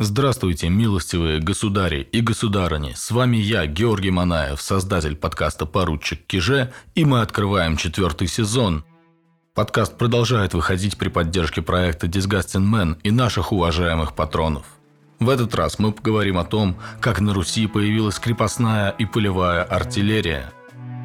Здравствуйте, милостивые государи и государыни. С вами я, Георгий Манаев, создатель подкаста «Поручик Киже», и мы открываем четвертый сезон. Подкаст продолжает выходить при поддержке проекта Disgusting Man и наших уважаемых патронов. В этот раз мы поговорим о том, как на Руси появилась крепостная и полевая артиллерия.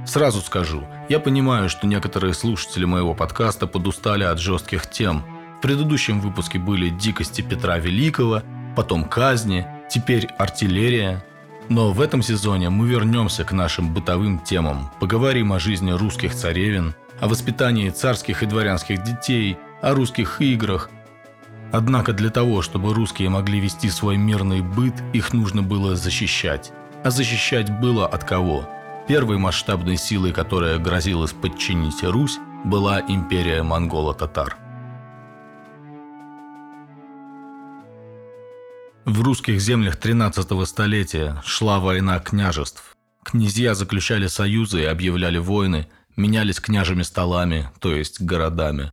Сразу скажу, я понимаю, что некоторые слушатели моего подкаста подустали от жестких тем. В предыдущем выпуске были дикости Петра Великого – потом казни, теперь артиллерия. Но в этом сезоне мы вернемся к нашим бытовым темам, поговорим о жизни русских царевин, о воспитании царских и дворянских детей, о русских играх. Однако для того, чтобы русские могли вести свой мирный быт, их нужно было защищать. А защищать было от кого? Первой масштабной силой, которая грозилась подчинить Русь, была империя монголо-татар. В русских землях 13 столетия шла война княжеств. Князья заключали союзы и объявляли войны, менялись княжими столами, то есть городами.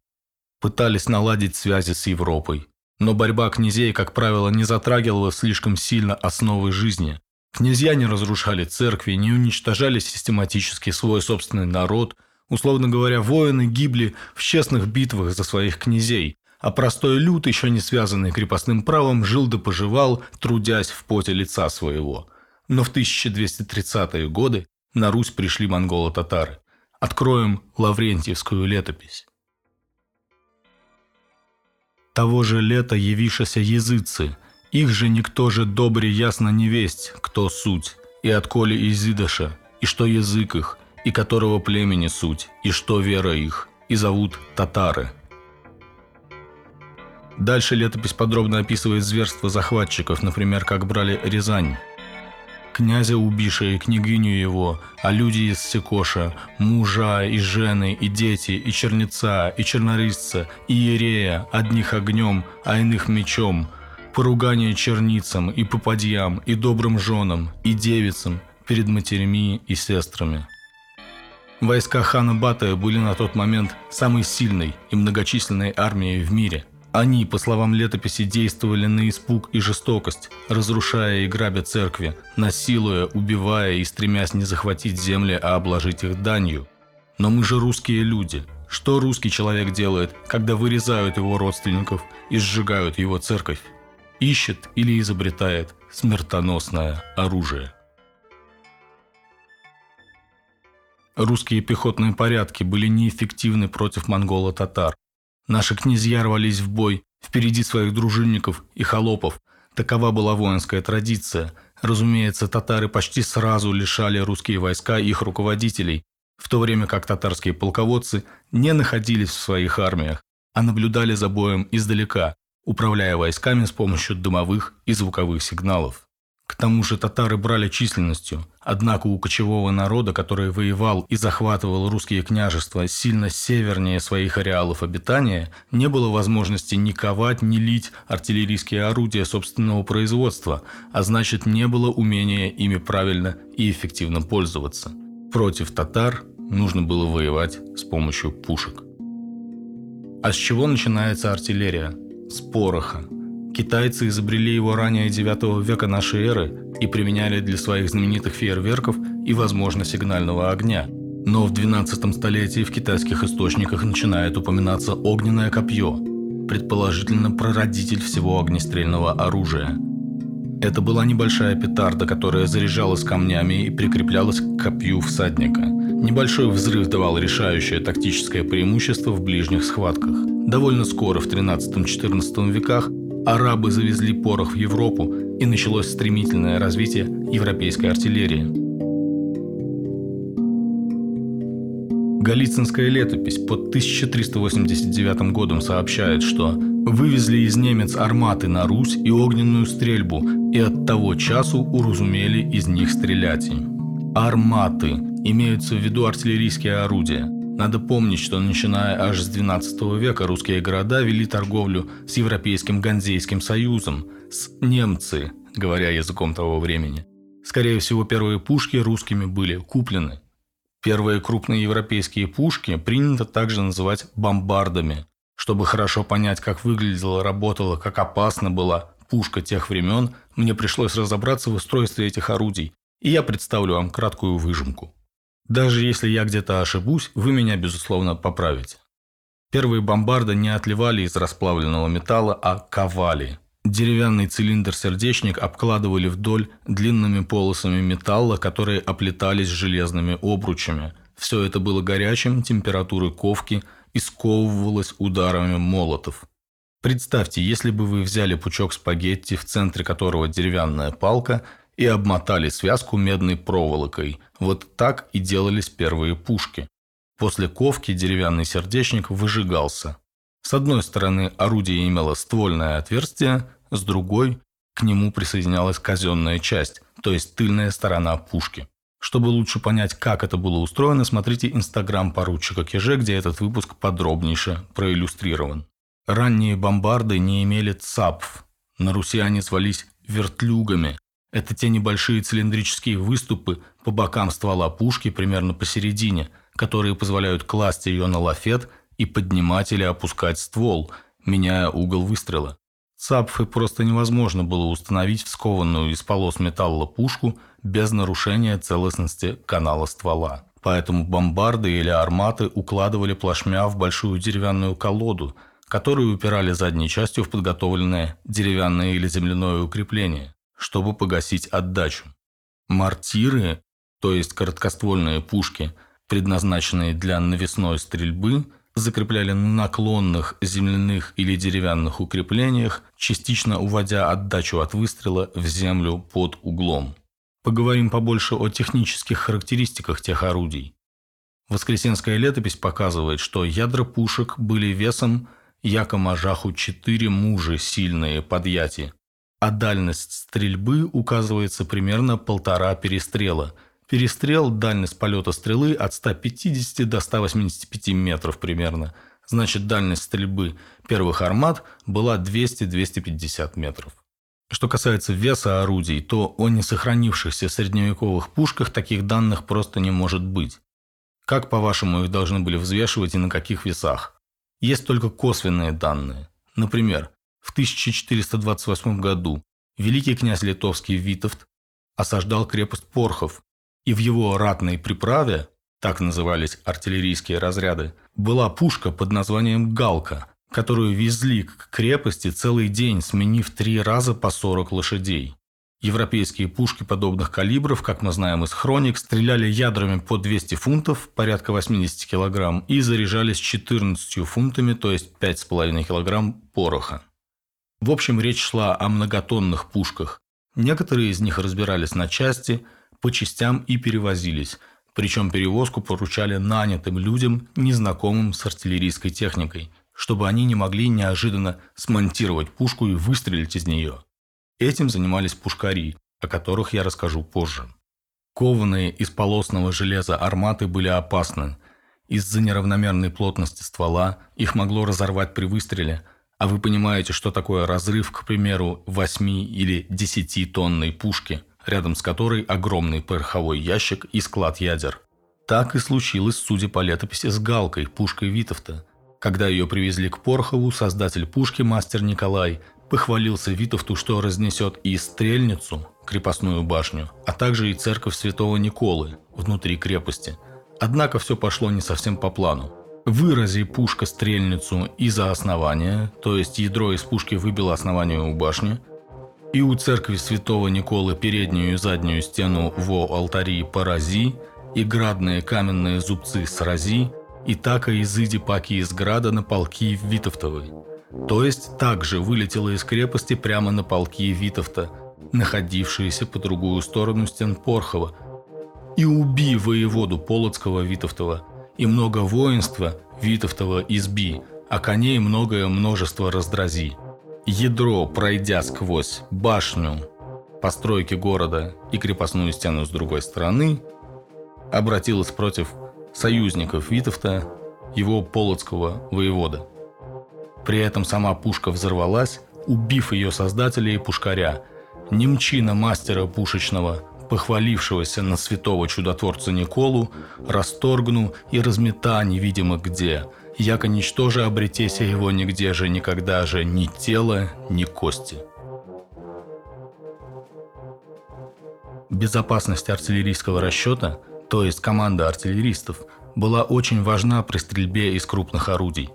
Пытались наладить связи с Европой. Но борьба князей, как правило, не затрагивала слишком сильно основы жизни. Князья не разрушали церкви, не уничтожали систематически свой собственный народ. Условно говоря, воины гибли в честных битвах за своих князей, а простой люд, еще не связанный крепостным правом, жил да поживал, трудясь в поте лица своего. Но в 1230-е годы на Русь пришли монголо-татары. Откроем Лаврентьевскую летопись. Того же лета явишася языцы, их же никто же добре ясно не весть, кто суть, и отколи изидыша, и что язык их, и которого племени суть, и что вера их, и зовут татары – Дальше летопись подробно описывает зверство захватчиков, например, как брали Рязань. Князя Убиша и княгиню его, а люди из Секоша, мужа и жены, и дети, и черница, и чернорисца, и иерея, одних огнем, а иных мечом, поругание черницам и попадьям, и добрым женам, и девицам, перед матерями и сестрами. Войска хана Батая были на тот момент самой сильной и многочисленной армией в мире – они, по словам летописи, действовали на испуг и жестокость, разрушая и грабя церкви, насилуя, убивая и стремясь не захватить земли, а обложить их данью. Но мы же русские люди. Что русский человек делает, когда вырезают его родственников и сжигают его церковь? Ищет или изобретает смертоносное оружие. Русские пехотные порядки были неэффективны против монголо-татар. Наши князья рвались в бой, впереди своих дружинников и холопов. Такова была воинская традиция. Разумеется, татары почти сразу лишали русские войска их руководителей, в то время как татарские полководцы не находились в своих армиях, а наблюдали за боем издалека, управляя войсками с помощью дымовых и звуковых сигналов. К тому же татары брали численностью, однако у кочевого народа, который воевал и захватывал русские княжества сильно севернее своих ареалов обитания, не было возможности ни ковать, ни лить артиллерийские орудия собственного производства, а значит не было умения ими правильно и эффективно пользоваться. Против татар нужно было воевать с помощью пушек. А с чего начинается артиллерия? С пороха – Китайцы изобрели его ранее 9 века нашей эры и применяли для своих знаменитых фейерверков и, возможно, сигнального огня. Но в 12 столетии в китайских источниках начинает упоминаться огненное копье, предположительно прародитель всего огнестрельного оружия. Это была небольшая петарда, которая заряжалась камнями и прикреплялась к копью всадника. Небольшой взрыв давал решающее тактическое преимущество в ближних схватках. Довольно скоро, в 13-14 веках, арабы завезли порох в Европу, и началось стремительное развитие европейской артиллерии. Голицынская летопись под 1389 годом сообщает, что вывезли из немец арматы на Русь и огненную стрельбу, и от того часу уразумели из них стрелять. Арматы имеются в виду артиллерийские орудия – надо помнить, что начиная аж с XII века русские города вели торговлю с Европейским Ганзейским союзом, с немцы, говоря языком того времени. Скорее всего, первые пушки русскими были куплены. Первые крупные европейские пушки принято также называть бомбардами. Чтобы хорошо понять, как выглядела, работала, как опасна была, пушка тех времен, мне пришлось разобраться в устройстве этих орудий, и я представлю вам краткую выжимку. Даже если я где-то ошибусь, вы меня, безусловно, поправите. Первые бомбарды не отливали из расплавленного металла, а ковали. Деревянный цилиндр-сердечник обкладывали вдоль длинными полосами металла, которые оплетались железными обручами. Все это было горячим, температуры ковки и сковывалось ударами молотов. Представьте, если бы вы взяли пучок спагетти, в центре которого деревянная палка, и обмотали связку медной проволокой. Вот так и делались первые пушки. После ковки деревянный сердечник выжигался. С одной стороны орудие имело ствольное отверстие, с другой к нему присоединялась казенная часть, то есть тыльная сторона пушки. Чтобы лучше понять, как это было устроено, смотрите инстаграм поручика Кеже, где этот выпуск подробнейше проиллюстрирован. Ранние бомбарды не имели ЦАПФ. На Руси они звались вертлюгами. Это те небольшие цилиндрические выступы по бокам ствола пушки примерно посередине – которые позволяют класть ее на лафет и поднимать или опускать ствол, меняя угол выстрела. Цапфы просто невозможно было установить в скованную из полос металла пушку без нарушения целостности канала ствола. Поэтому бомбарды или арматы укладывали плашмя в большую деревянную колоду, которую упирали задней частью в подготовленное деревянное или земляное укрепление, чтобы погасить отдачу. Мортиры, то есть короткоствольные пушки – предназначенные для навесной стрельбы, закрепляли на наклонных земляных или деревянных укреплениях, частично уводя отдачу от выстрела в землю под углом. Поговорим побольше о технических характеристиках тех орудий. Воскресенская летопись показывает, что ядра пушек были весом яко мажаху 4 мужи сильные подъяти, а дальность стрельбы указывается примерно полтора перестрела – Перестрел – дальность полета стрелы от 150 до 185 метров примерно. Значит, дальность стрельбы первых армат была 200-250 метров. Что касается веса орудий, то о несохранившихся средневековых пушках таких данных просто не может быть. Как, по-вашему, их должны были взвешивать и на каких весах? Есть только косвенные данные. Например, в 1428 году великий князь литовский Витовт осаждал крепость Порхов и в его ратной приправе, так назывались артиллерийские разряды, была пушка под названием «Галка», которую везли к крепости целый день, сменив три раза по 40 лошадей. Европейские пушки подобных калибров, как мы знаем из хроник, стреляли ядрами по 200 фунтов, порядка 80 килограмм, и заряжались 14 фунтами, то есть 5,5 килограмм пороха. В общем, речь шла о многотонных пушках. Некоторые из них разбирались на части, по частям и перевозились, причем перевозку поручали нанятым людям, незнакомым с артиллерийской техникой, чтобы они не могли неожиданно смонтировать пушку и выстрелить из нее. Этим занимались пушкари, о которых я расскажу позже. Кованые из полосного железа арматы были опасны. Из-за неравномерной плотности ствола их могло разорвать при выстреле, а вы понимаете, что такое разрыв, к примеру, 8 или 10 тонной пушки – рядом с которой огромный пороховой ящик и склад ядер. Так и случилось, судя по летописи, с Галкой, пушкой Витовта. Когда ее привезли к Порохову, создатель пушки, мастер Николай, похвалился Витовту, что разнесет и стрельницу, крепостную башню, а также и церковь святого Николы внутри крепости. Однако все пошло не совсем по плану. Вырази пушка стрельницу из-за основания, то есть ядро из пушки выбило основание у башни – и у церкви святого Николы переднюю и заднюю стену во алтари порази, и градные каменные зубцы срази, и так и изыди паки из града на полки Витовтовой. То есть также вылетела из крепости прямо на полки Витовта, находившиеся по другую сторону стен Порхова, и уби воеводу Полоцкого Витовтова, и много воинства Витовтова изби, а коней многое множество раздрази. Ядро, пройдя сквозь башню постройки города и крепостную стену с другой стороны, обратилось против союзников Витовта, его полоцкого воевода. При этом сама пушка взорвалась, убив ее создателя и пушкаря, немчина мастера пушечного, похвалившегося на святого чудотворца Николу, расторгну и размета невидимо где – яко ничтоже обретеся его нигде же никогда же ни тело, ни кости. Безопасность артиллерийского расчета, то есть команда артиллеристов, была очень важна при стрельбе из крупных орудий.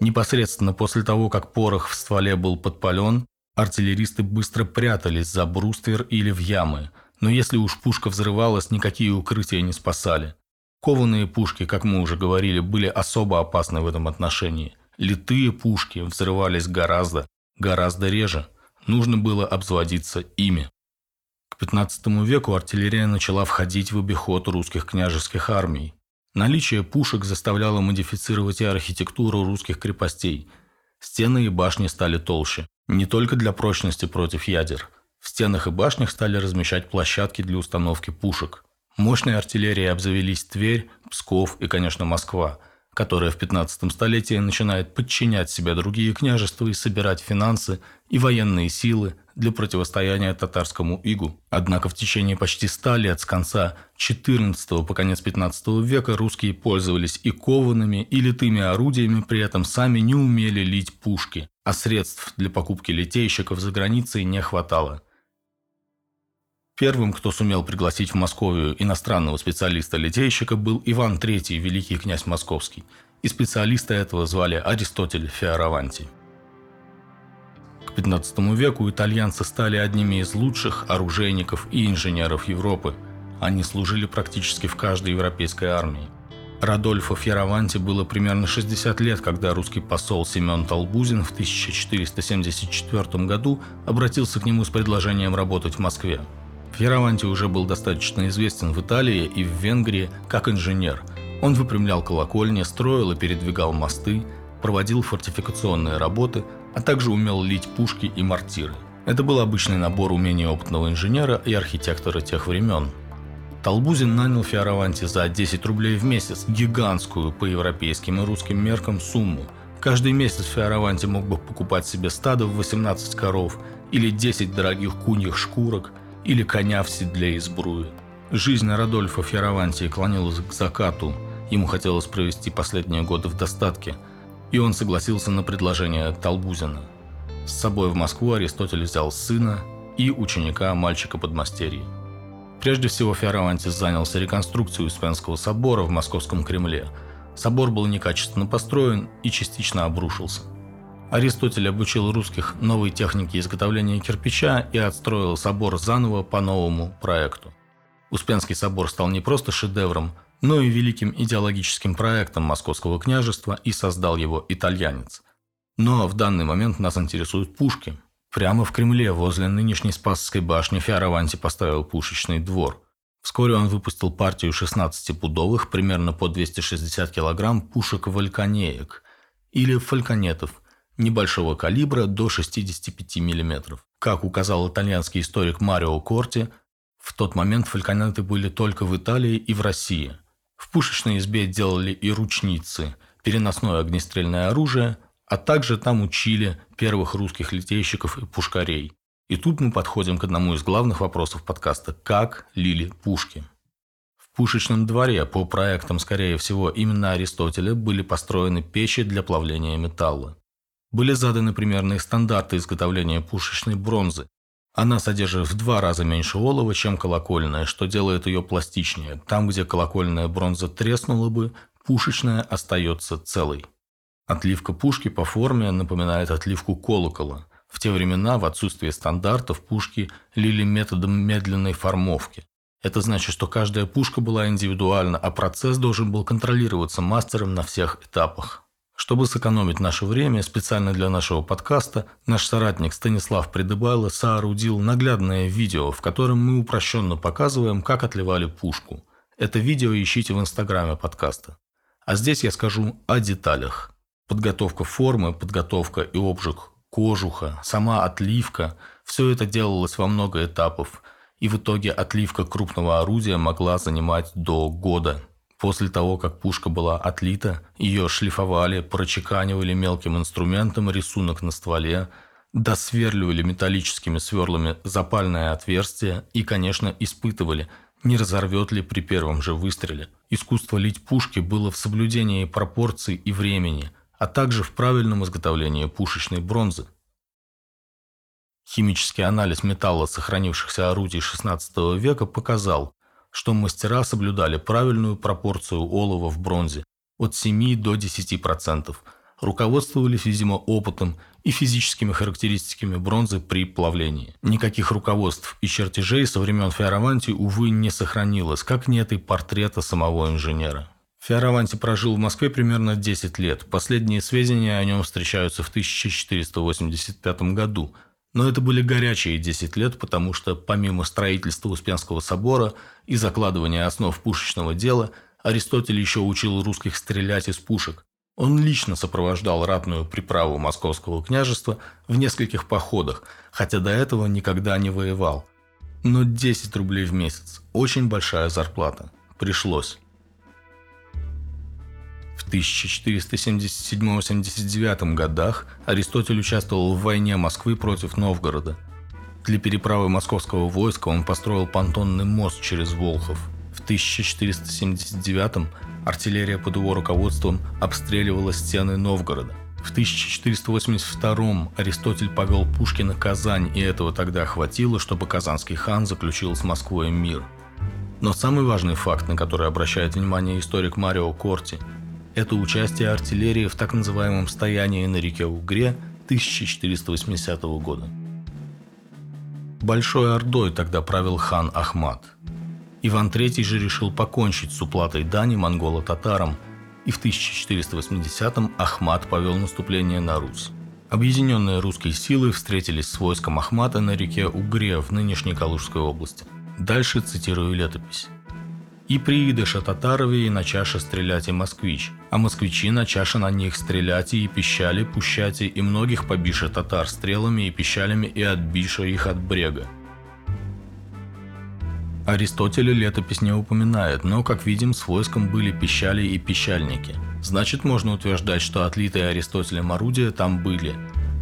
Непосредственно после того, как порох в стволе был подпален, артиллеристы быстро прятались за бруствер или в ямы, но если уж пушка взрывалась, никакие укрытия не спасали. Кованые пушки, как мы уже говорили, были особо опасны в этом отношении. Литые пушки взрывались гораздо, гораздо реже. Нужно было обзаводиться ими. К XV веку артиллерия начала входить в обиход русских княжеских армий. Наличие пушек заставляло модифицировать и архитектуру русских крепостей. Стены и башни стали толще, не только для прочности против ядер. В стенах и башнях стали размещать площадки для установки пушек. Мощной артиллерией обзавелись Тверь, Псков и, конечно, Москва – которая в 15 столетии начинает подчинять себе другие княжества и собирать финансы и военные силы для противостояния татарскому игу. Однако в течение почти ста лет с конца XIV по конец XV века русские пользовались и коваными, и литыми орудиями, при этом сами не умели лить пушки, а средств для покупки литейщиков за границей не хватало. Первым, кто сумел пригласить в Московию иностранного специалиста-литейщика, был Иван III, великий князь московский, и специалиста этого звали Аристотель Фиараванти. К XV веку итальянцы стали одними из лучших оружейников и инженеров Европы. Они служили практически в каждой европейской армии. Радольфо Фьераванти было примерно 60 лет, когда русский посол Семен Толбузин в 1474 году обратился к нему с предложением работать в Москве. Фьераванти уже был достаточно известен в Италии и в Венгрии как инженер. Он выпрямлял колокольни, строил и передвигал мосты, проводил фортификационные работы, а также умел лить пушки и мортиры. Это был обычный набор умений опытного инженера и архитектора тех времен. Толбузин нанял Фиараванти за 10 рублей в месяц, гигантскую по европейским и русским меркам сумму. Каждый месяц Фиараванти мог бы покупать себе стадо в 18 коров или 10 дорогих куньих шкурок – или коня в седле из бруи. Жизнь Радольфа Фьеравантии клонилась к закату, ему хотелось провести последние годы в достатке, и он согласился на предложение Толбузина. С собой в Москву Аристотель взял сына и ученика мальчика подмастерья. Прежде всего Фиаравантис занялся реконструкцией Успенского собора в Московском Кремле. Собор был некачественно построен и частично обрушился. Аристотель обучил русских новой технике изготовления кирпича и отстроил собор заново по новому проекту. Успенский собор стал не просто шедевром, но и великим идеологическим проектом Московского княжества и создал его итальянец. Но в данный момент нас интересуют пушки. Прямо в Кремле, возле нынешней Спасской башни, Фиараванти поставил пушечный двор. Вскоре он выпустил партию 16-пудовых, примерно по 260 килограмм, пушек «Вальканеек» или «Фальконетов», небольшого калибра до 65 мм. Как указал итальянский историк Марио Корти, в тот момент фальконеты были только в Италии и в России. В пушечной избе делали и ручницы, переносное огнестрельное оружие, а также там учили первых русских литейщиков и пушкарей. И тут мы подходим к одному из главных вопросов подкаста – как лили пушки? В пушечном дворе, по проектам, скорее всего, именно Аристотеля, были построены печи для плавления металла. Были заданы примерные стандарты изготовления пушечной бронзы. Она содержит в два раза меньше олова, чем колокольная, что делает ее пластичнее. Там, где колокольная бронза треснула бы, пушечная остается целой. Отливка пушки по форме напоминает отливку колокола. В те времена, в отсутствие стандартов, пушки лили методом медленной формовки. Это значит, что каждая пушка была индивидуальна, а процесс должен был контролироваться мастером на всех этапах. Чтобы сэкономить наше время, специально для нашего подкаста, наш соратник Станислав Придыбайло соорудил наглядное видео, в котором мы упрощенно показываем, как отливали пушку. Это видео ищите в инстаграме подкаста. А здесь я скажу о деталях. Подготовка формы, подготовка и обжиг кожуха, сама отливка – все это делалось во много этапов, и в итоге отливка крупного орудия могла занимать до года – После того, как пушка была отлита, ее шлифовали, прочеканивали мелким инструментом рисунок на стволе, досверливали металлическими сверлами запальное отверстие и, конечно, испытывали, не разорвет ли при первом же выстреле. Искусство лить пушки было в соблюдении пропорций и времени, а также в правильном изготовлении пушечной бронзы. Химический анализ металла сохранившихся орудий XVI века показал, что мастера соблюдали правильную пропорцию олова в бронзе от 7 до 10%, руководствовались, видимо, опытом и физическими характеристиками бронзы при плавлении. Никаких руководств и чертежей со времен Фиараванти, увы, не сохранилось, как нет и портрета самого инженера. Фиараванти прожил в Москве примерно 10 лет. Последние сведения о нем встречаются в 1485 году. Но это были горячие 10 лет, потому что помимо строительства Успенского собора и закладывания основ пушечного дела, Аристотель еще учил русских стрелять из пушек. Он лично сопровождал ратную приправу московского княжества в нескольких походах, хотя до этого никогда не воевал. Но 10 рублей в месяц – очень большая зарплата. Пришлось. В 1477-79 годах Аристотель участвовал в войне Москвы против Новгорода. Для переправы московского войска он построил понтонный мост через Волхов. В 1479 артиллерия под его руководством обстреливала стены Новгорода. В 1482 Аристотель повел пушки на Казань, и этого тогда хватило, чтобы казанский хан заключил с Москвой мир. Но самый важный факт, на который обращает внимание историк Марио Корти, это участие артиллерии в так называемом стоянии на реке Угре 1480 года. Большой Ордой тогда правил хан Ахмат – Иван III же решил покончить с уплатой дани монголо-татарам, и в 1480-м Ахмат повел наступление на Русь. Объединенные русские силы встретились с войском Ахмата на реке Угре в нынешней Калужской области. Дальше цитирую летопись. «И приидыша татарове и на чаше стрелять и москвич, а москвичи на чаше на них стрелять и пищали, пущати, и многих побиша татар стрелами и пищалями и отбиша их от брега. Аристотеля летопись не упоминает, но, как видим, с войском были пищали и пищальники. Значит, можно утверждать, что отлитые Аристотелем орудия там были.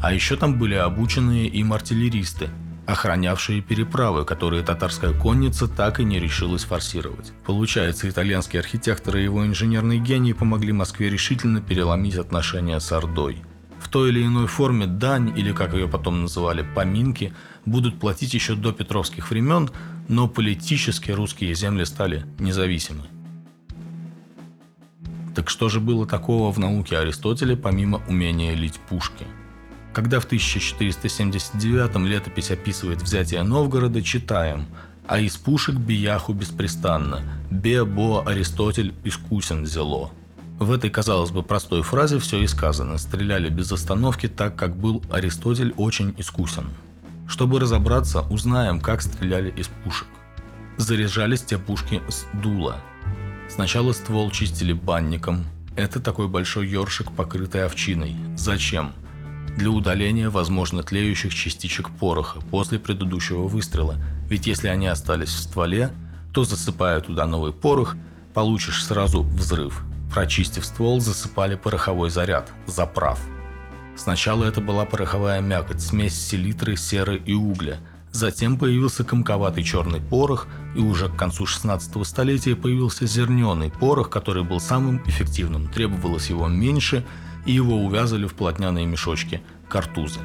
А еще там были обученные им артиллеристы, охранявшие переправы, которые татарская конница так и не решилась форсировать. Получается, итальянские архитекторы и его инженерный гений помогли Москве решительно переломить отношения с Ордой. В той или иной форме дань, или как ее потом называли, поминки, будут платить еще до петровских времен, но политически русские земли стали независимы. Так что же было такого в науке Аристотеля, помимо умения лить пушки? Когда в 1479 летопись описывает взятие Новгорода, читаем «А из пушек бияху беспрестанно, бе-бо Аристотель искусен зело». В этой, казалось бы, простой фразе все и сказано. Стреляли без остановки, так как был Аристотель очень искусен. Чтобы разобраться, узнаем, как стреляли из пушек. Заряжались те пушки с дула. Сначала ствол чистили банником. Это такой большой ёршик, покрытый овчиной. Зачем? Для удаления, возможно, тлеющих частичек пороха после предыдущего выстрела. Ведь если они остались в стволе, то засыпая туда новый порох, получишь сразу взрыв. Прочистив ствол, засыпали пороховой заряд, заправ. Сначала это была пороховая мякоть, смесь селитры, серы и угля. Затем появился комковатый черный порох, и уже к концу 16 столетия появился зерненый порох, который был самым эффективным. Требовалось его меньше, и его увязывали в плотняные мешочки – картузы.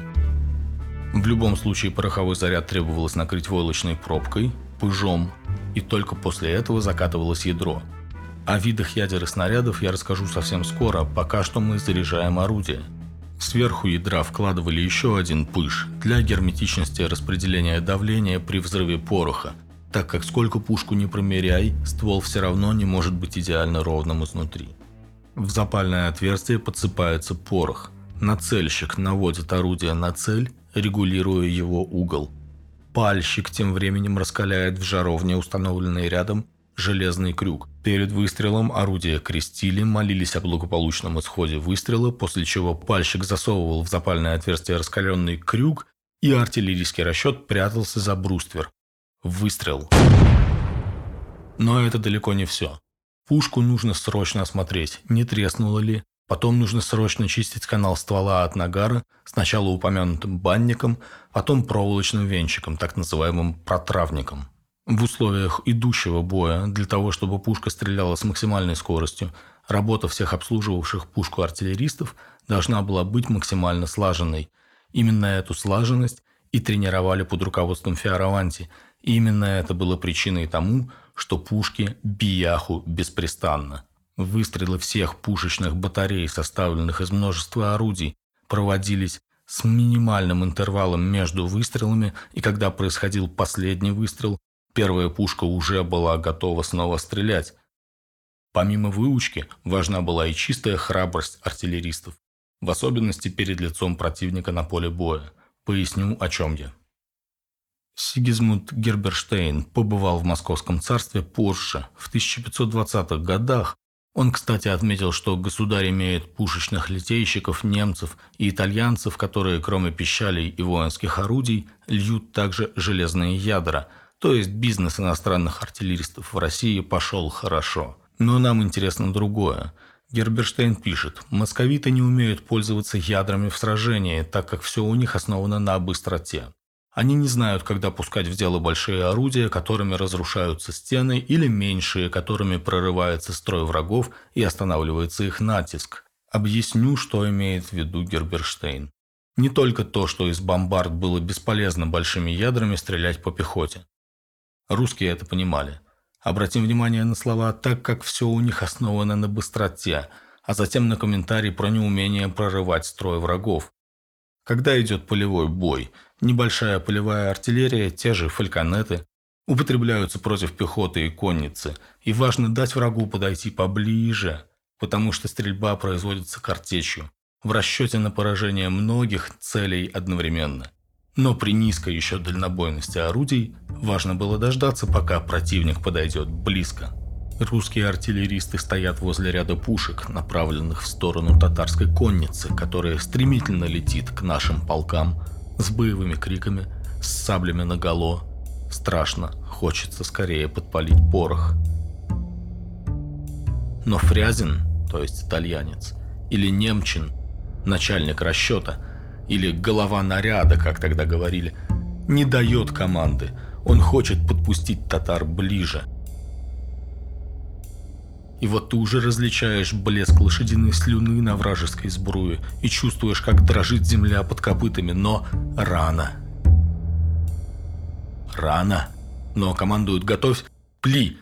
В любом случае пороховой заряд требовалось накрыть войлочной пробкой, пыжом, и только после этого закатывалось ядро. О видах ядер и снарядов я расскажу совсем скоро, пока что мы заряжаем орудие – Сверху ядра вкладывали еще один пыш для герметичности распределения давления при взрыве пороха, так как сколько пушку не промеряй, ствол все равно не может быть идеально ровным изнутри. В запальное отверстие подсыпается порох. Нацельщик наводит орудие на цель, регулируя его угол. Пальщик тем временем раскаляет в жаровне, установленной рядом, железный крюк. Перед выстрелом орудия крестили, молились о благополучном исходе выстрела, после чего пальщик засовывал в запальное отверстие раскаленный крюк, и артиллерийский расчет прятался за бруствер. Выстрел. Но это далеко не все. Пушку нужно срочно осмотреть, не треснуло ли. Потом нужно срочно чистить канал ствола от нагара, сначала упомянутым банником, потом проволочным венчиком, так называемым протравником. В условиях идущего боя, для того, чтобы пушка стреляла с максимальной скоростью, работа всех обслуживавших пушку артиллеристов должна была быть максимально слаженной. Именно эту слаженность и тренировали под руководством Фиараванти. И именно это было причиной тому, что пушки бияху беспрестанно. Выстрелы всех пушечных батарей, составленных из множества орудий, проводились с минимальным интервалом между выстрелами, и когда происходил последний выстрел, первая пушка уже была готова снова стрелять. Помимо выучки, важна была и чистая храбрость артиллеристов, в особенности перед лицом противника на поле боя. Поясню, о чем я. Сигизмунд Герберштейн побывал в Московском царстве позже, в 1520-х годах. Он, кстати, отметил, что государь имеет пушечных литейщиков, немцев и итальянцев, которые, кроме пищалей и воинских орудий, льют также железные ядра, то есть бизнес иностранных артиллеристов в России пошел хорошо. Но нам интересно другое. Герберштейн пишет, московиты не умеют пользоваться ядрами в сражении, так как все у них основано на быстроте. Они не знают, когда пускать в дело большие орудия, которыми разрушаются стены, или меньшие, которыми прорывается строй врагов и останавливается их натиск. Объясню, что имеет в виду Герберштейн. Не только то, что из бомбард было бесполезно большими ядрами стрелять по пехоте. Русские это понимали. Обратим внимание на слова «так как все у них основано на быстроте», а затем на комментарий про неумение прорывать строй врагов. Когда идет полевой бой – Небольшая полевая артиллерия, те же фальконеты, употребляются против пехоты и конницы, и важно дать врагу подойти поближе, потому что стрельба производится картечью, в расчете на поражение многих целей одновременно. Но при низкой еще дальнобойности орудий важно было дождаться, пока противник подойдет близко. Русские артиллеристы стоят возле ряда пушек, направленных в сторону татарской конницы, которая стремительно летит к нашим полкам – с боевыми криками, с саблями наголо. Страшно, хочется скорее подпалить порох. Но Фрязин, то есть итальянец, или Немчин, начальник расчета, или голова наряда, как тогда говорили, не дает команды. Он хочет подпустить татар ближе – и вот ты уже различаешь блеск лошадиной слюны на вражеской сбруе и чувствуешь, как дрожит земля под копытами, но рано. Рано. Но командуют «Готовь! Пли!»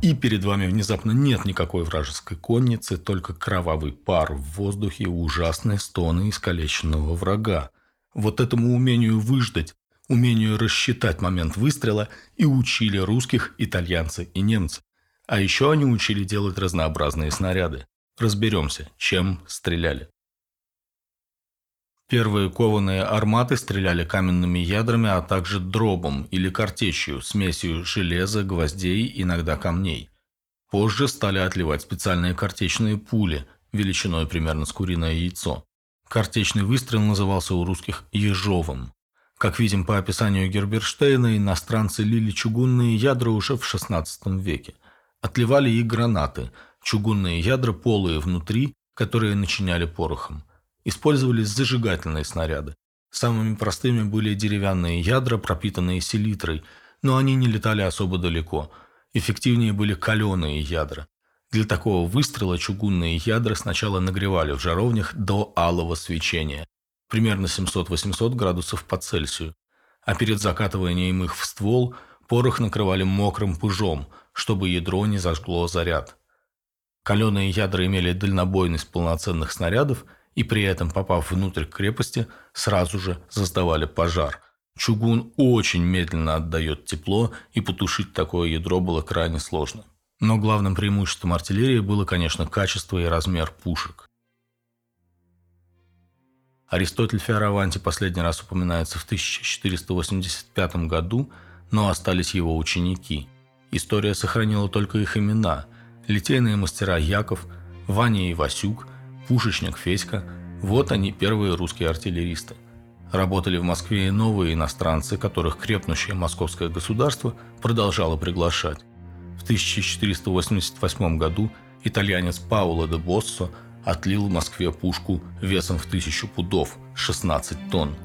И перед вами внезапно нет никакой вражеской конницы, только кровавый пар в воздухе и ужасные стоны искалеченного врага. Вот этому умению выждать, умению рассчитать момент выстрела и учили русских, итальянцы и немцы. А еще они учили делать разнообразные снаряды. Разберемся, чем стреляли. Первые кованые арматы стреляли каменными ядрами, а также дробом или картечью, смесью железа, гвоздей, иногда камней. Позже стали отливать специальные картечные пули, величиной примерно с куриное яйцо. Картечный выстрел назывался у русских «ежовым». Как видим по описанию Герберштейна, иностранцы лили чугунные ядра уже в XVI веке. Отливали и гранаты, чугунные ядра полые внутри, которые начиняли порохом. Использовались зажигательные снаряды. Самыми простыми были деревянные ядра, пропитанные селитрой, но они не летали особо далеко. Эффективнее были каленые ядра. Для такого выстрела чугунные ядра сначала нагревали в жаровнях до алого свечения, примерно 700-800 градусов по Цельсию, а перед закатыванием их в ствол порох накрывали мокрым пыжом – чтобы ядро не зажгло заряд. Каленые ядра имели дальнобойность полноценных снарядов и при этом, попав внутрь крепости, сразу же создавали пожар. Чугун очень медленно отдает тепло, и потушить такое ядро было крайне сложно. Но главным преимуществом артиллерии было, конечно, качество и размер пушек. Аристотель Фиараванти последний раз упоминается в 1485 году, но остались его ученики – История сохранила только их имена. Литейные мастера Яков, Ваня и Васюк, пушечник Федька – вот они, первые русские артиллеристы. Работали в Москве и новые иностранцы, которых крепнущее московское государство продолжало приглашать. В 1488 году итальянец Пауло де Боссо отлил в Москве пушку весом в тысячу пудов, 16 тонн.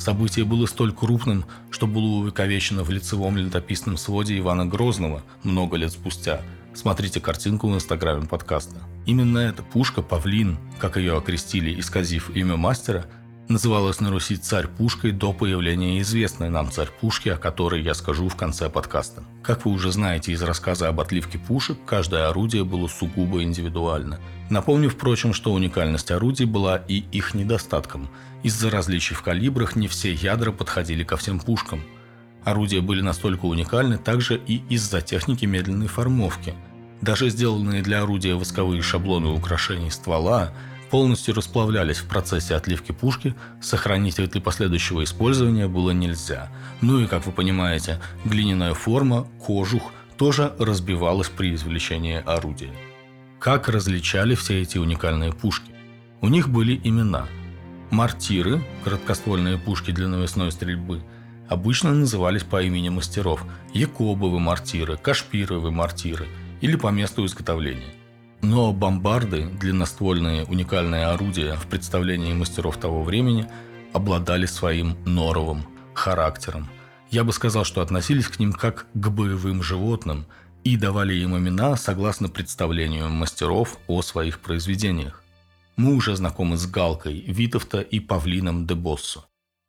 Событие было столь крупным, что было увековечено в лицевом летописном своде Ивана Грозного много лет спустя. Смотрите картинку в инстаграме подкаста. Именно эта пушка «Павлин», как ее окрестили, исказив имя мастера, называлась на Руси царь-пушкой до появления известной нам царь-пушки, о которой я скажу в конце подкаста. Как вы уже знаете из рассказа об отливке пушек, каждое орудие было сугубо индивидуально. Напомню, впрочем, что уникальность орудий была и их недостатком. Из-за различий в калибрах не все ядра подходили ко всем пушкам. Орудия были настолько уникальны также и из-за техники медленной формовки. Даже сделанные для орудия восковые шаблоны украшений ствола полностью расплавлялись в процессе отливки пушки, сохранить их для последующего использования было нельзя. Ну и, как вы понимаете, глиняная форма, кожух тоже разбивалась при извлечении орудия. Как различали все эти уникальные пушки? У них были имена. Мартиры, короткоствольные пушки для навесной стрельбы, обычно назывались по имени мастеров – Якобовы мартиры, Кашпировы мартиры или по месту изготовления. Но бомбарды, длинноствольные уникальные орудия в представлении мастеров того времени, обладали своим норовым характером. Я бы сказал, что относились к ним как к боевым животным и давали им имена согласно представлению мастеров о своих произведениях. Мы уже знакомы с Галкой, Витовта и Павлином де Боссо.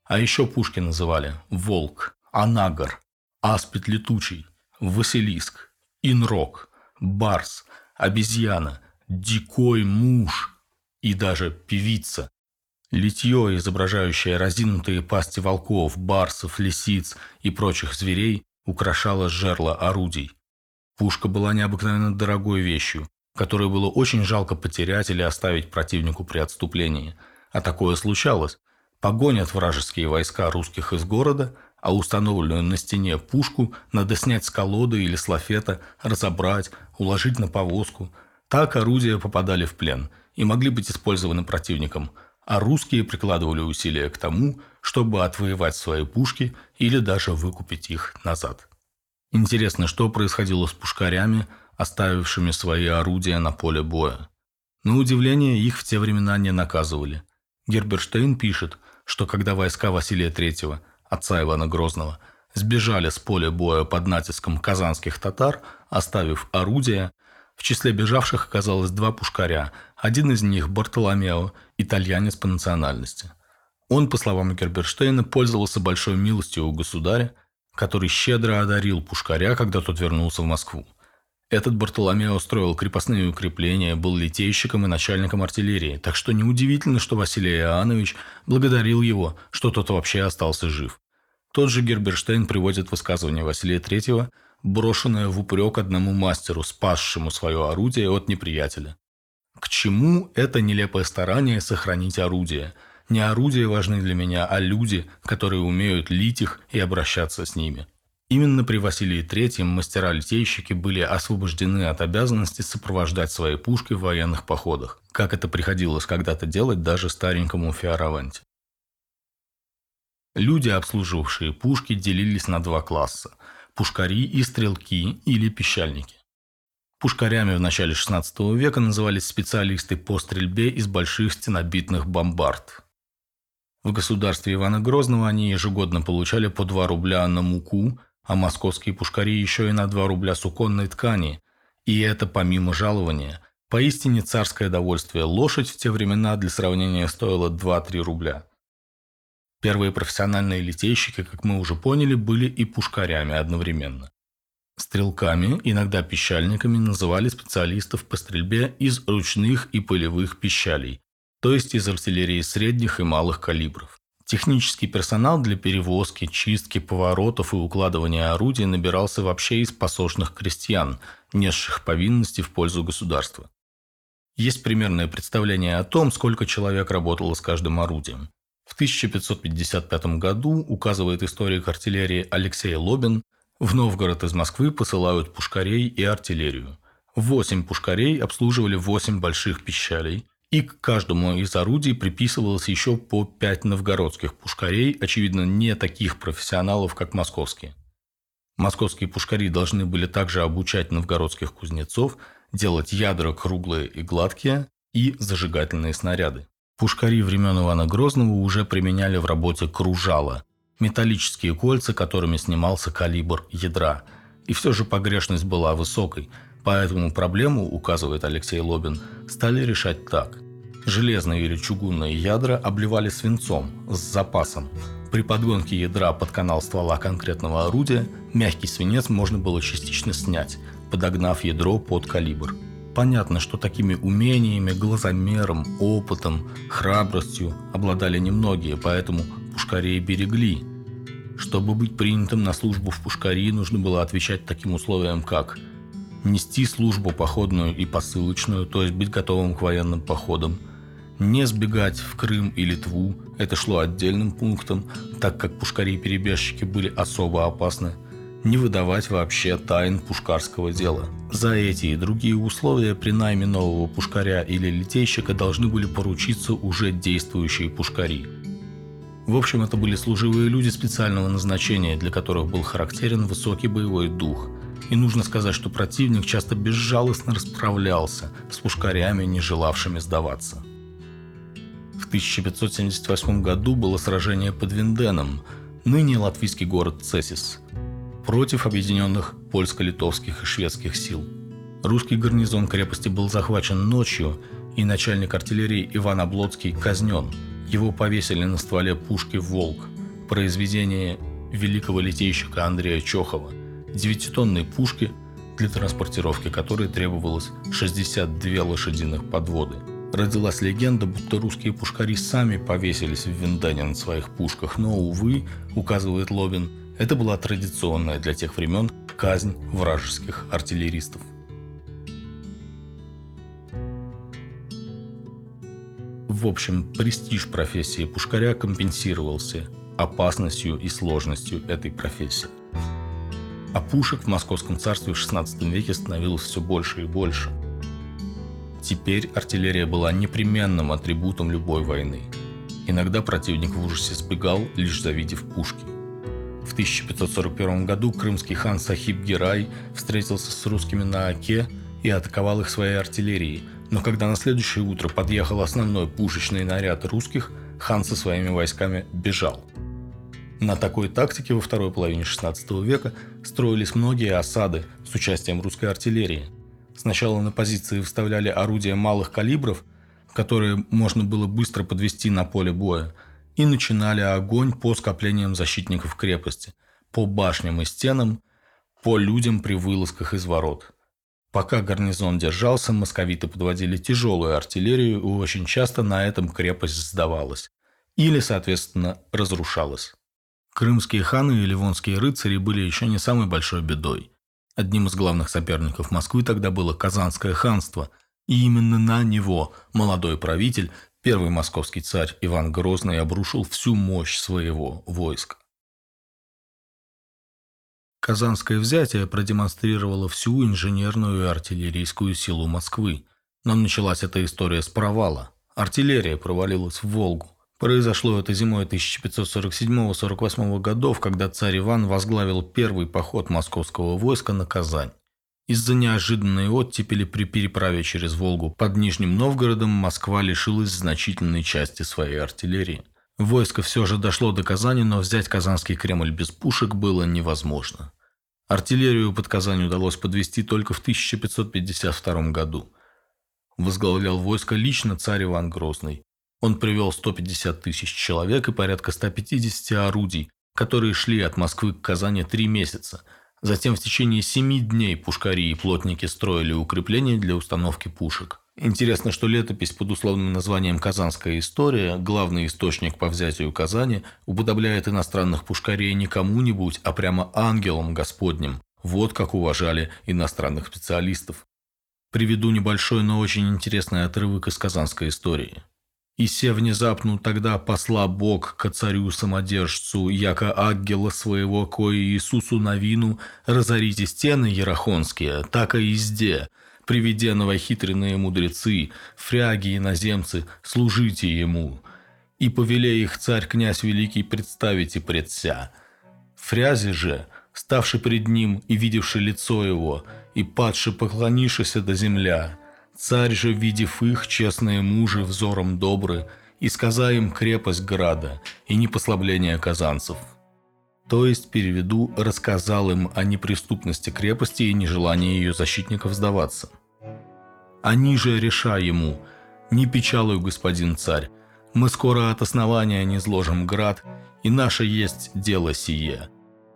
А еще пушки называли Волк, Анагар, Аспид Летучий, Василиск, Инрок, Барс – обезьяна, дикой муж и даже певица. Литье, изображающее разинутые пасти волков, барсов, лисиц и прочих зверей, украшало жерло орудий. Пушка была необыкновенно дорогой вещью, которую было очень жалко потерять или оставить противнику при отступлении. А такое случалось. Погонят вражеские войска русских из города, а установленную на стене пушку надо снять с колоды или с лафета, разобрать, уложить на повозку. Так орудия попадали в плен и могли быть использованы противником, а русские прикладывали усилия к тому, чтобы отвоевать свои пушки или даже выкупить их назад. Интересно, что происходило с пушкарями, оставившими свои орудия на поле боя. На удивление, их в те времена не наказывали. Герберштейн пишет, что когда войска Василия III отца Ивана Грозного, сбежали с поля боя под натиском казанских татар, оставив орудия. В числе бежавших оказалось два пушкаря, один из них – Бартоломео, итальянец по национальности. Он, по словам Герберштейна, пользовался большой милостью у государя, который щедро одарил пушкаря, когда тот вернулся в Москву. Этот Бартоломео строил крепостные укрепления, был литейщиком и начальником артиллерии, так что неудивительно, что Василий Иоаннович благодарил его, что тот вообще остался жив. Тот же Герберштейн приводит высказывание Василия III, брошенное в упрек одному мастеру, спасшему свое орудие от неприятеля. К чему это нелепое старание сохранить орудие? Не орудия важны для меня, а люди, которые умеют лить их и обращаться с ними. Именно при Василии III мастера-литейщики были освобождены от обязанности сопровождать свои пушки в военных походах, как это приходилось когда-то делать даже старенькому Фиараванте. Люди, обслуживавшие пушки, делились на два класса – пушкари и стрелки или пищальники. Пушкарями в начале XVI века назывались специалисты по стрельбе из больших стенобитных бомбард. В государстве Ивана Грозного они ежегодно получали по 2 рубля на муку, а московские пушкари еще и на 2 рубля суконной ткани. И это помимо жалования. Поистине царское довольствие. Лошадь в те времена для сравнения стоила 2-3 рубля. Первые профессиональные литейщики, как мы уже поняли, были и пушкарями одновременно. Стрелками, иногда пищальниками, называли специалистов по стрельбе из ручных и полевых пищалей, то есть из артиллерии средних и малых калибров. Технический персонал для перевозки, чистки, поворотов и укладывания орудий набирался вообще из посошных крестьян, несших повинности в пользу государства. Есть примерное представление о том, сколько человек работало с каждым орудием. В 1555 году, указывает историк артиллерии Алексей Лобин, в Новгород из Москвы посылают пушкарей и артиллерию. Восемь пушкарей обслуживали восемь больших пищалей, и к каждому из орудий приписывалось еще по пять новгородских пушкарей, очевидно, не таких профессионалов, как московские. Московские пушкари должны были также обучать новгородских кузнецов делать ядра круглые и гладкие и зажигательные снаряды. Пушкари времен Ивана Грозного уже применяли в работе кружала – металлические кольца, которыми снимался калибр ядра. И все же погрешность была высокой, поэтому проблему, указывает Алексей Лобин, стали решать так. Железные или чугунные ядра обливали свинцом с запасом. При подгонке ядра под канал ствола конкретного орудия мягкий свинец можно было частично снять, подогнав ядро под калибр. Понятно, что такими умениями, глазомером, опытом, храбростью обладали немногие, поэтому пушкарей берегли. Чтобы быть принятым на службу в пушкари, нужно было отвечать таким условиям, как нести службу походную и посылочную, то есть быть готовым к военным походам, не сбегать в Крым и Литву, это шло отдельным пунктом, так как пушкари-перебежчики были особо опасны – не выдавать вообще тайн пушкарского дела. За эти и другие условия при найме нового пушкаря или литейщика должны были поручиться уже действующие пушкари. В общем, это были служивые люди специального назначения, для которых был характерен высокий боевой дух. И нужно сказать, что противник часто безжалостно расправлялся с пушкарями, не желавшими сдаваться. В 1578 году было сражение под Винденом, ныне латвийский город Цесис – против объединенных польско-литовских и шведских сил. Русский гарнизон крепости был захвачен ночью, и начальник артиллерии Иван Облоцкий казнен. Его повесили на стволе пушки «Волк», произведение великого литейщика Андрея Чохова, девятитонной пушки, для транспортировки которой требовалось 62 лошадиных подводы. Родилась легенда, будто русские пушкари сами повесились в Виндене на своих пушках, но, увы, указывает Лобин, это была традиционная для тех времен казнь вражеских артиллеристов. В общем, престиж профессии пушкаря компенсировался опасностью и сложностью этой профессии. А пушек в Московском царстве в XVI веке становилось все больше и больше. Теперь артиллерия была непременным атрибутом любой войны. Иногда противник в ужасе сбегал, лишь завидев пушки. В 1541 году крымский хан Сахиб Герай встретился с русскими на Оке и атаковал их своей артиллерией. Но когда на следующее утро подъехал основной пушечный наряд русских, хан со своими войсками бежал. На такой тактике во второй половине XVI века строились многие осады с участием русской артиллерии. Сначала на позиции вставляли орудия малых калибров, которые можно было быстро подвести на поле боя – и начинали огонь по скоплениям защитников крепости, по башням и стенам, по людям при вылазках из ворот. Пока гарнизон держался, московиты подводили тяжелую артиллерию, и очень часто на этом крепость сдавалась. Или, соответственно, разрушалась. Крымские ханы и ливонские рыцари были еще не самой большой бедой. Одним из главных соперников Москвы тогда было Казанское ханство, и именно на него молодой правитель Первый московский царь Иван Грозный обрушил всю мощь своего войска. Казанское взятие продемонстрировало всю инженерную и артиллерийскую силу Москвы. Но началась эта история с провала. Артиллерия провалилась в Волгу. Произошло это зимой 1547-48 годов, когда царь Иван возглавил первый поход московского войска на Казань. Из-за неожиданной оттепели при переправе через Волгу под Нижним Новгородом Москва лишилась значительной части своей артиллерии. Войско все же дошло до Казани, но взять Казанский Кремль без пушек было невозможно. Артиллерию под Казань удалось подвести только в 1552 году. Возглавлял войско лично царь Иван Грозный. Он привел 150 тысяч человек и порядка 150 орудий, которые шли от Москвы к Казани три месяца – Затем в течение семи дней пушкари и плотники строили укрепления для установки пушек. Интересно, что летопись под условным названием «Казанская история», главный источник по взятию Казани, уподобляет иностранных пушкарей не кому-нибудь, а прямо ангелом Господним. Вот как уважали иностранных специалистов. Приведу небольшой, но очень интересный отрывок из Казанской истории. И се внезапну тогда посла Бог к царю-самодержцу, яко ангела своего, кое Иисусу Навину, разорите стены ерахонские, так и изде, приведе новохитренные мудрецы, фряги и иноземцы, служите ему. И повеле их царь-князь великий представите пред ся. Фрязи же, ставший пред ним и видевший лицо его, и падший поклонившийся до земля, Царь же, видев их, честные мужи, взором добры, и сказа им крепость града, и непослабление казанцев. То есть, переведу, рассказал им о неприступности крепости и нежелании ее защитников сдаваться. Они же, реша ему, «Не печалуй, господин царь, мы скоро от основания не зложим град, и наше есть дело сие».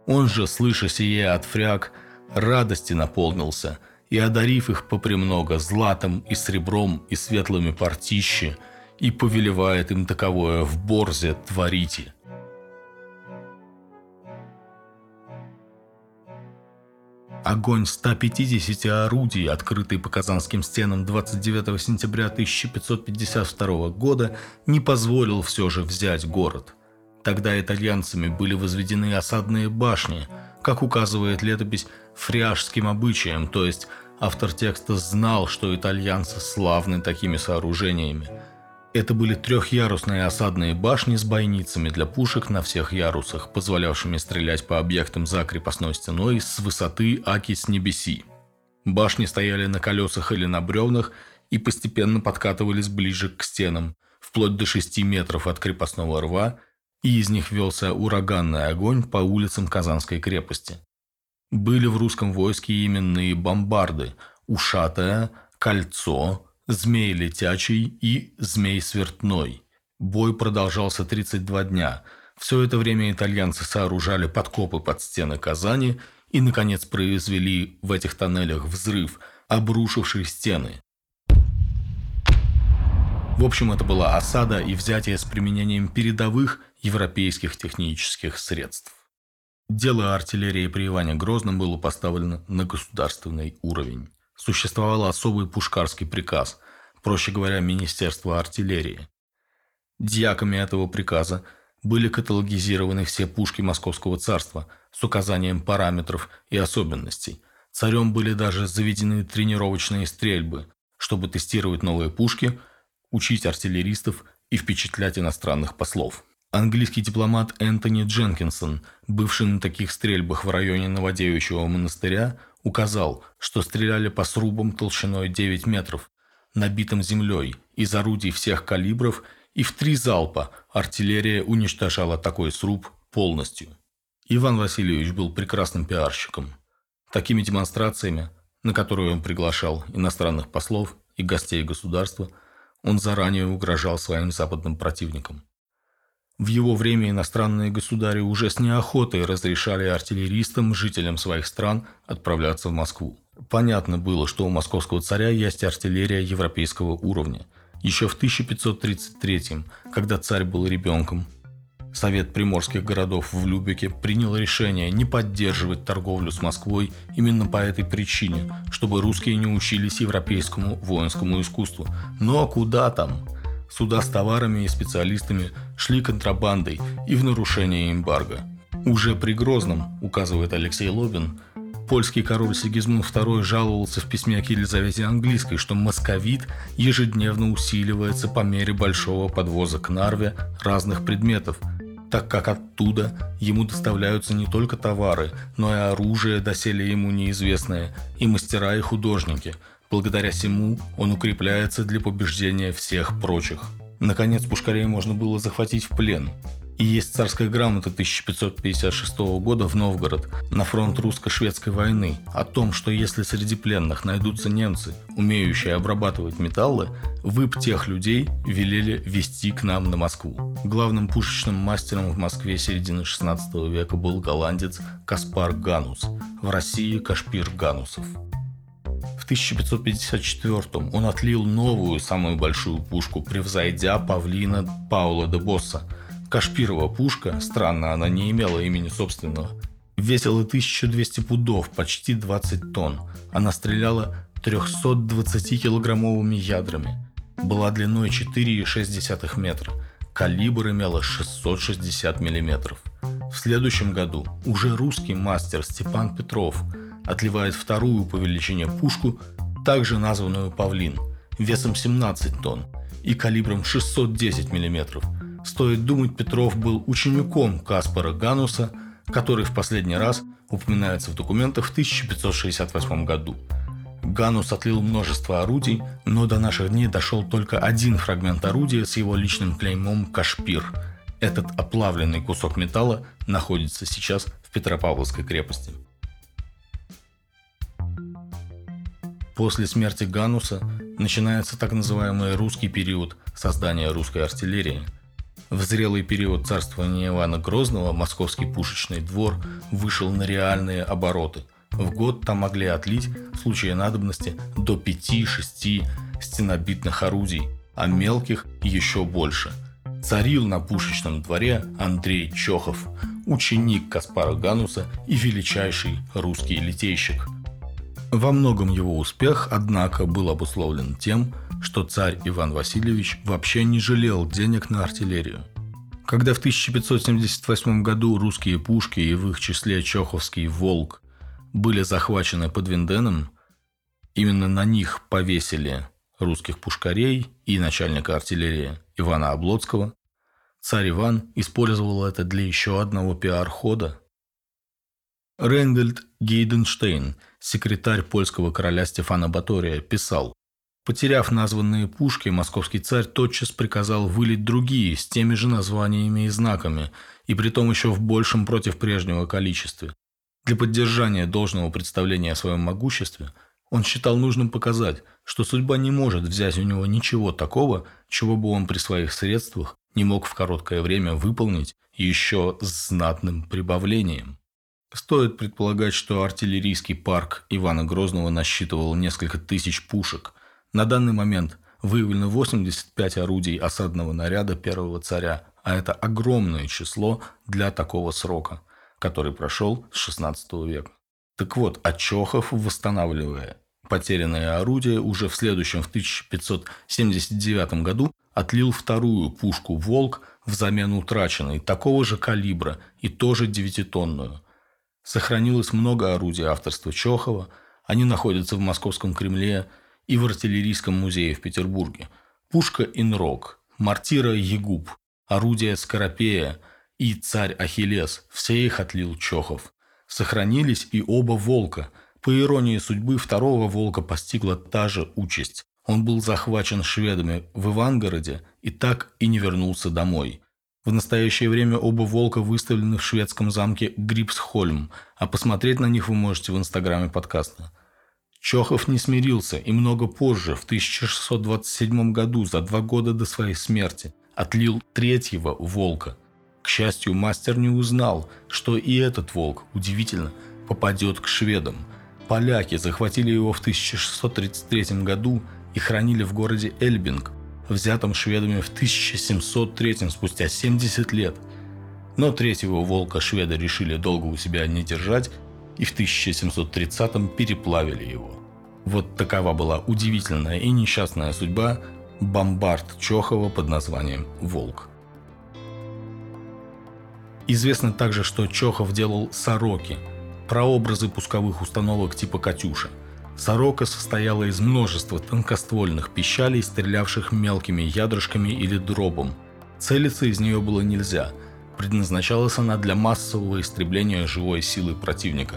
Он же, слыша сие от фряг, радости наполнился, и, одарив их попремного златом и сребром и светлыми партищи, и повелевает им таковое в борзе творите. Огонь 150 орудий, открытый по Казанским стенам 29 сентября 1552 года, не позволил все же взять город. Тогда итальянцами были возведены осадные башни, как указывает летопись, фриашским обычаем, то есть автор текста знал, что итальянцы славны такими сооружениями – это были трехъярусные осадные башни с бойницами для пушек на всех ярусах, позволявшими стрелять по объектам за крепостной стеной с высоты Аки с небеси. Башни стояли на колесах или на бревнах и постепенно подкатывались ближе к стенам, вплоть до 6 метров от крепостного рва, и из них велся ураганный огонь по улицам Казанской крепости. Были в русском войске именные бомбарды «Ушатая», «Кольцо», Змей летячий и Змей свертной. Бой продолжался 32 дня. Все это время итальянцы сооружали подкопы под стены Казани и, наконец, произвели в этих тоннелях взрыв, обрушивший стены. В общем, это была осада и взятие с применением передовых европейских технических средств. Дело артиллерии при Иване Грозном было поставлено на государственный уровень существовал особый пушкарский приказ, проще говоря, Министерство артиллерии. Дьяками этого приказа были каталогизированы все пушки Московского царства с указанием параметров и особенностей. Царем были даже заведены тренировочные стрельбы, чтобы тестировать новые пушки, учить артиллеристов и впечатлять иностранных послов. Английский дипломат Энтони Дженкинсон, бывший на таких стрельбах в районе Новодевичьего монастыря, указал, что стреляли по срубам толщиной 9 метров, набитым землей, из орудий всех калибров, и в три залпа артиллерия уничтожала такой сруб полностью. Иван Васильевич был прекрасным пиарщиком. Такими демонстрациями, на которые он приглашал иностранных послов и гостей государства, он заранее угрожал своим западным противникам. В его время иностранные государи уже с неохотой разрешали артиллеристам, жителям своих стран, отправляться в Москву. Понятно было, что у московского царя есть артиллерия европейского уровня. Еще в 1533 когда царь был ребенком, Совет приморских городов в Любеке принял решение не поддерживать торговлю с Москвой именно по этой причине, чтобы русские не учились европейскому воинскому искусству. Но куда там? Суда с товарами и специалистами шли контрабандой и в нарушение эмбарго. Уже при Грозном, указывает Алексей Лобин, польский король Сигизмунд II жаловался в письме к Елизавете Английской, что московит ежедневно усиливается по мере большого подвоза к Нарве разных предметов, так как оттуда ему доставляются не только товары, но и оружие, доселе ему неизвестное, и мастера и художники – Благодаря всему он укрепляется для побеждения всех прочих. Наконец, Пушкарей можно было захватить в плен. И есть царская грамота 1556 года в Новгород на фронт русско-шведской войны о том, что если среди пленных найдутся немцы, умеющие обрабатывать металлы, вы б тех людей велели вести к нам на Москву. Главным пушечным мастером в Москве середины 16 века был голландец Каспар Ганус, в России Кашпир Ганусов. В 1554 он отлил новую, самую большую пушку, превзойдя павлина Паула де Босса. Кашпирова пушка, странно, она не имела имени собственного, весила 1200 пудов, почти 20 тонн. Она стреляла 320-килограммовыми ядрами. Была длиной 4,6 метра. Калибр имела 660 миллиметров. В следующем году уже русский мастер Степан Петров – отливает вторую по величине пушку, также названную «Павлин», весом 17 тонн и калибром 610 мм. Стоит думать, Петров был учеником Каспара Гануса, который в последний раз упоминается в документах в 1568 году. Ганус отлил множество орудий, но до наших дней дошел только один фрагмент орудия с его личным клеймом «Кашпир». Этот оплавленный кусок металла находится сейчас в Петропавловской крепости. После смерти Гануса начинается так называемый русский период создания русской артиллерии. В зрелый период царствования Ивана Грозного московский пушечный двор вышел на реальные обороты. В год там могли отлить в случае надобности до 5-6 стенобитных орудий, а мелких еще больше. Царил на пушечном дворе Андрей Чохов, ученик Каспара Гануса и величайший русский литейщик – во многом его успех, однако, был обусловлен тем, что царь Иван Васильевич вообще не жалел денег на артиллерию. Когда в 1578 году русские пушки и в их числе Чоховский «Волк» были захвачены под Винденом, именно на них повесили русских пушкарей и начальника артиллерии Ивана Облоцкого, царь Иван использовал это для еще одного пиар-хода. Рейнгольд Гейденштейн – секретарь польского короля Стефана Батория, писал Потеряв названные пушки, московский царь тотчас приказал вылить другие с теми же названиями и знаками, и притом еще в большем против прежнего количестве. Для поддержания должного представления о своем могуществе он считал нужным показать, что судьба не может взять у него ничего такого, чего бы он при своих средствах не мог в короткое время выполнить еще с знатным прибавлением. Стоит предполагать, что артиллерийский парк Ивана Грозного насчитывал несколько тысяч пушек. На данный момент выявлено 85 орудий осадного наряда первого царя, а это огромное число для такого срока, который прошел с 16 века. Так вот, Очохов, восстанавливая потерянное орудие, уже в следующем, в 1579 году, отлил вторую пушку «Волк» взамен утраченной, такого же калибра и тоже девятитонную. Сохранилось много орудий авторства Чохова. Они находятся в Московском Кремле и в артиллерийском музее в Петербурге. Пушка Инрок, мортира Егуб, орудие Скоропея и царь Ахиллес – все их отлил Чохов. Сохранились и оба «Волка». По иронии судьбы, второго «Волка» постигла та же участь. Он был захвачен шведами в Ивангороде и так и не вернулся домой – в настоящее время оба волка выставлены в шведском замке Грипсхольм, а посмотреть на них вы можете в инстаграме подкаста. Чохов не смирился и много позже, в 1627 году, за два года до своей смерти, отлил третьего волка. К счастью, мастер не узнал, что и этот волк, удивительно, попадет к шведам. Поляки захватили его в 1633 году и хранили в городе Эльбинг, взятом шведами в 1703 спустя 70 лет. Но третьего волка шведы решили долго у себя не держать и в 1730-м переплавили его. Вот такова была удивительная и несчастная судьба бомбард Чохова под названием «Волк». Известно также, что Чохов делал сороки, прообразы пусковых установок типа «Катюша», Сорока состояла из множества тонкоствольных пищалей, стрелявших мелкими ядрышками или дробом. Целиться из нее было нельзя. Предназначалась она для массового истребления живой силы противника.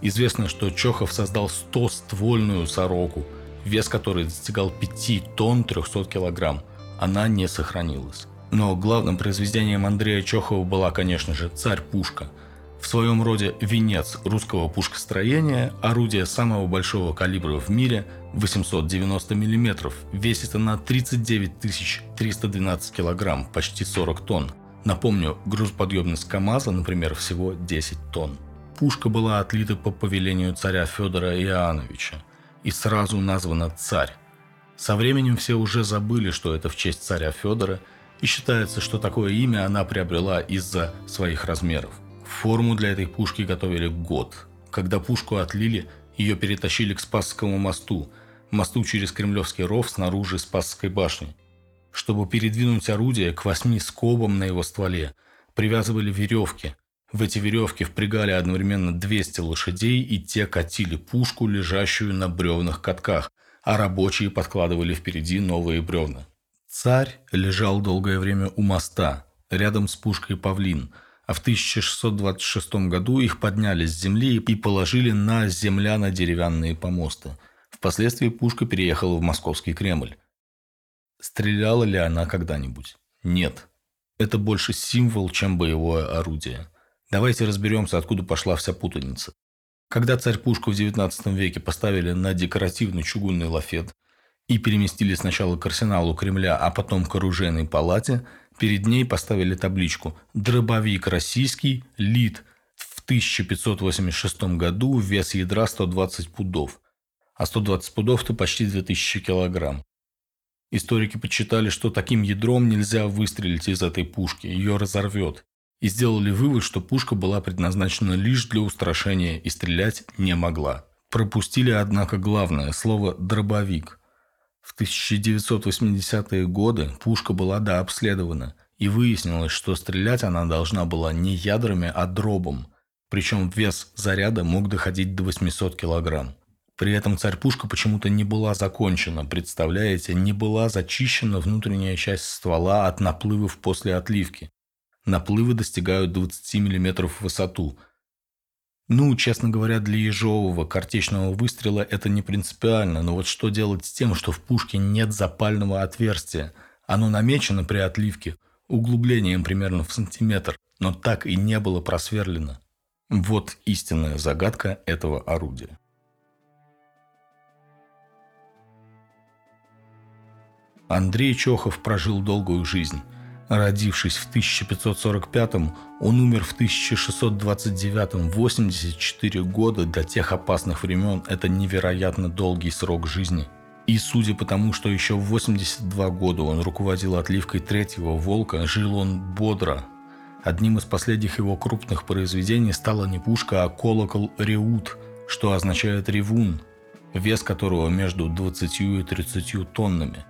Известно, что Чохов создал 100-ствольную сороку, вес которой достигал 5 тонн 300 килограмм. Она не сохранилась. Но главным произведением Андрея Чохова была, конечно же, «Царь-пушка», в своем роде венец русского пушкостроения, орудие самого большого калибра в мире 890 мм, весит она 39 312 кг, почти 40 тонн. Напомню, грузоподъемность КАМАЗа, например, всего 10 тонн. Пушка была отлита по повелению царя Федора Иоанновича и сразу названа «Царь». Со временем все уже забыли, что это в честь царя Федора, и считается, что такое имя она приобрела из-за своих размеров – Форму для этой пушки готовили год. Когда пушку отлили, ее перетащили к Спасскому мосту, мосту через Кремлевский ров снаружи Спасской башни. Чтобы передвинуть орудие к восьми скобам на его стволе, привязывали веревки. В эти веревки впрягали одновременно 200 лошадей, и те катили пушку, лежащую на бревнах катках, а рабочие подкладывали впереди новые бревна. Царь лежал долгое время у моста, рядом с пушкой «Павлин», а в 1626 году их подняли с земли и положили на земляно-деревянные помосты. Впоследствии пушка переехала в московский Кремль. Стреляла ли она когда-нибудь? Нет. Это больше символ, чем боевое орудие. Давайте разберемся, откуда пошла вся путаница. Когда царь-пушку в XIX веке поставили на декоративный чугунный лафет и переместили сначала к арсеналу Кремля, а потом к оружейной палате, перед ней поставили табличку «Дробовик российский, лит в 1586 году, вес ядра 120 пудов». А 120 пудов – это почти 2000 килограмм. Историки подсчитали, что таким ядром нельзя выстрелить из этой пушки, ее разорвет и сделали вывод, что пушка была предназначена лишь для устрашения и стрелять не могла. Пропустили, однако, главное – слово «дробовик». В 1980-е годы пушка была дообследована, и выяснилось, что стрелять она должна была не ядрами, а дробом. Причем вес заряда мог доходить до 800 килограмм. При этом царь-пушка почему-то не была закончена, представляете, не была зачищена внутренняя часть ствола от наплывов после отливки. Наплывы достигают 20 мм в высоту. Ну, честно говоря, для ежового картечного выстрела это не принципиально, но вот что делать с тем, что в пушке нет запального отверстия? Оно намечено при отливке, углублением примерно в сантиметр, но так и не было просверлено. Вот истинная загадка этого орудия. Андрей Чохов прожил долгую жизнь. Родившись в 1545 он умер в 1629 84 года до тех опасных времен – это невероятно долгий срок жизни. И судя по тому, что еще в 82 года он руководил отливкой третьего «Волка», жил он бодро. Одним из последних его крупных произведений стала не пушка, а колокол «Реут», что означает «ревун», вес которого между 20 и 30 тоннами.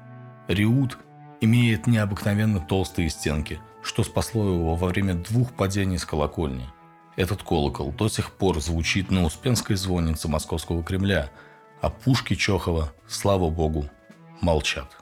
Реут имеет необыкновенно толстые стенки, что спасло его во время двух падений с колокольни. Этот колокол до сих пор звучит на Успенской звоннице Московского Кремля, а пушки Чохова, слава богу, молчат.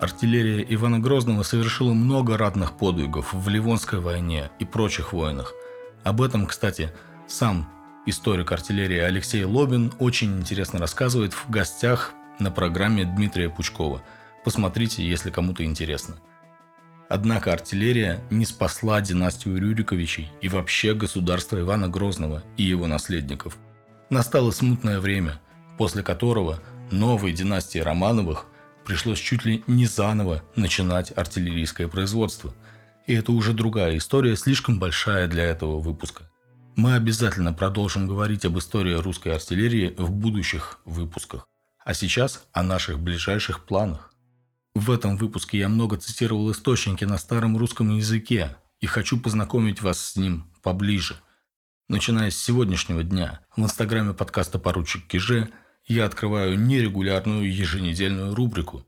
Артиллерия Ивана Грозного совершила много ратных подвигов в Ливонской войне и прочих войнах – об этом, кстати, сам историк артиллерии Алексей Лобин очень интересно рассказывает в гостях на программе Дмитрия Пучкова. Посмотрите, если кому-то интересно. Однако артиллерия не спасла династию Рюриковичей и вообще государство Ивана Грозного и его наследников. Настало смутное время, после которого новой династии Романовых пришлось чуть ли не заново начинать артиллерийское производство – и это уже другая история, слишком большая для этого выпуска. Мы обязательно продолжим говорить об истории русской артиллерии в будущих выпусках. А сейчас о наших ближайших планах. В этом выпуске я много цитировал источники на старом русском языке и хочу познакомить вас с ним поближе. Начиная с сегодняшнего дня в инстаграме подкаста «Поручик Киже» я открываю нерегулярную еженедельную рубрику –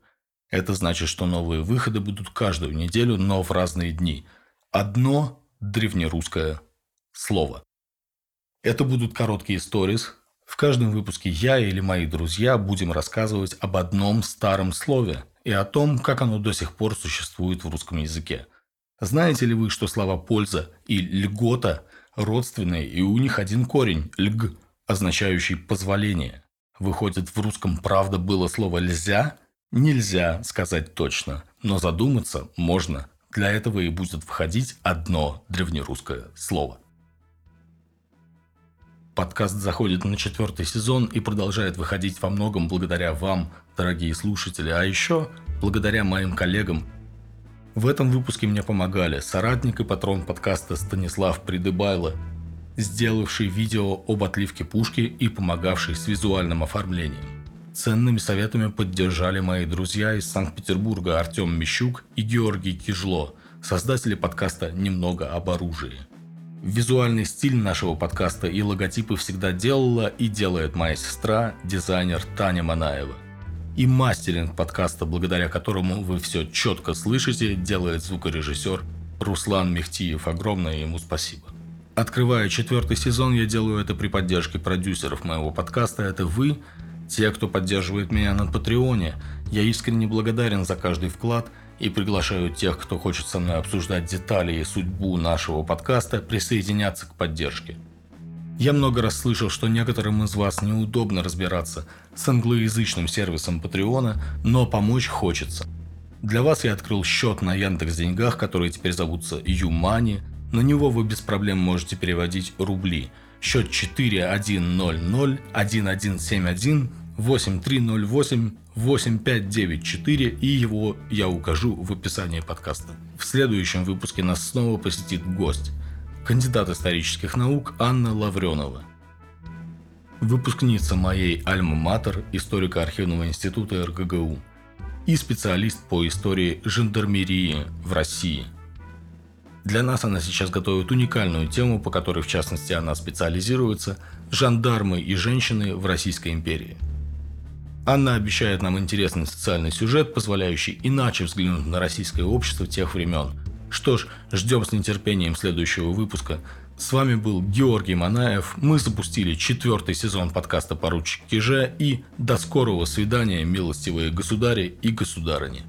это значит, что новые выходы будут каждую неделю, но в разные дни. Одно древнерусское слово. Это будут короткие сторис. В каждом выпуске я или мои друзья будем рассказывать об одном старом слове и о том, как оно до сих пор существует в русском языке. Знаете ли вы, что слова «польза» и «льгота» родственные, и у них один корень – «льг», означающий «позволение». Выходит, в русском правда было слово «льзя», Нельзя сказать точно, но задуматься можно. Для этого и будет входить одно древнерусское слово. Подкаст заходит на четвертый сезон и продолжает выходить во многом благодаря вам, дорогие слушатели, а еще благодаря моим коллегам. В этом выпуске мне помогали соратник и патрон подкаста Станислав Придыбайло, сделавший видео об отливке пушки и помогавший с визуальным оформлением. Ценными советами поддержали мои друзья из Санкт-Петербурга Артем Мещук и Георгий Кижло, создатели подкаста «Немного об оружии». Визуальный стиль нашего подкаста и логотипы всегда делала и делает моя сестра, дизайнер Таня Манаева. И мастеринг подкаста, благодаря которому вы все четко слышите, делает звукорежиссер Руслан Мехтиев. Огромное ему спасибо. Открывая четвертый сезон, я делаю это при поддержке продюсеров моего подкаста. Это вы, те, кто поддерживает меня на Патреоне, я искренне благодарен за каждый вклад и приглашаю тех, кто хочет со мной обсуждать детали и судьбу нашего подкаста, присоединяться к поддержке. Я много раз слышал, что некоторым из вас неудобно разбираться с англоязычным сервисом Патреона, но помочь хочется. Для вас я открыл счет на Яндекс Деньгах, которые теперь зовутся Юмани. На него вы без проблем можете переводить рубли. Счет 4100 1171 8308 8594 и его я укажу в описании подкаста. В следующем выпуске нас снова посетит гость. Кандидат исторических наук Анна Лавренова. Выпускница моей Альма-Матер, историко-архивного института РГГУ и специалист по истории жандармерии в России. Для нас она сейчас готовит уникальную тему, по которой в частности она специализируется – жандармы и женщины в Российской империи – Анна обещает нам интересный социальный сюжет, позволяющий иначе взглянуть на российское общество тех времен. Что ж, ждем с нетерпением следующего выпуска. С вами был Георгий Манаев. Мы запустили четвертый сезон подкаста «Поручик Киже» и до скорого свидания, милостивые государи и государыни.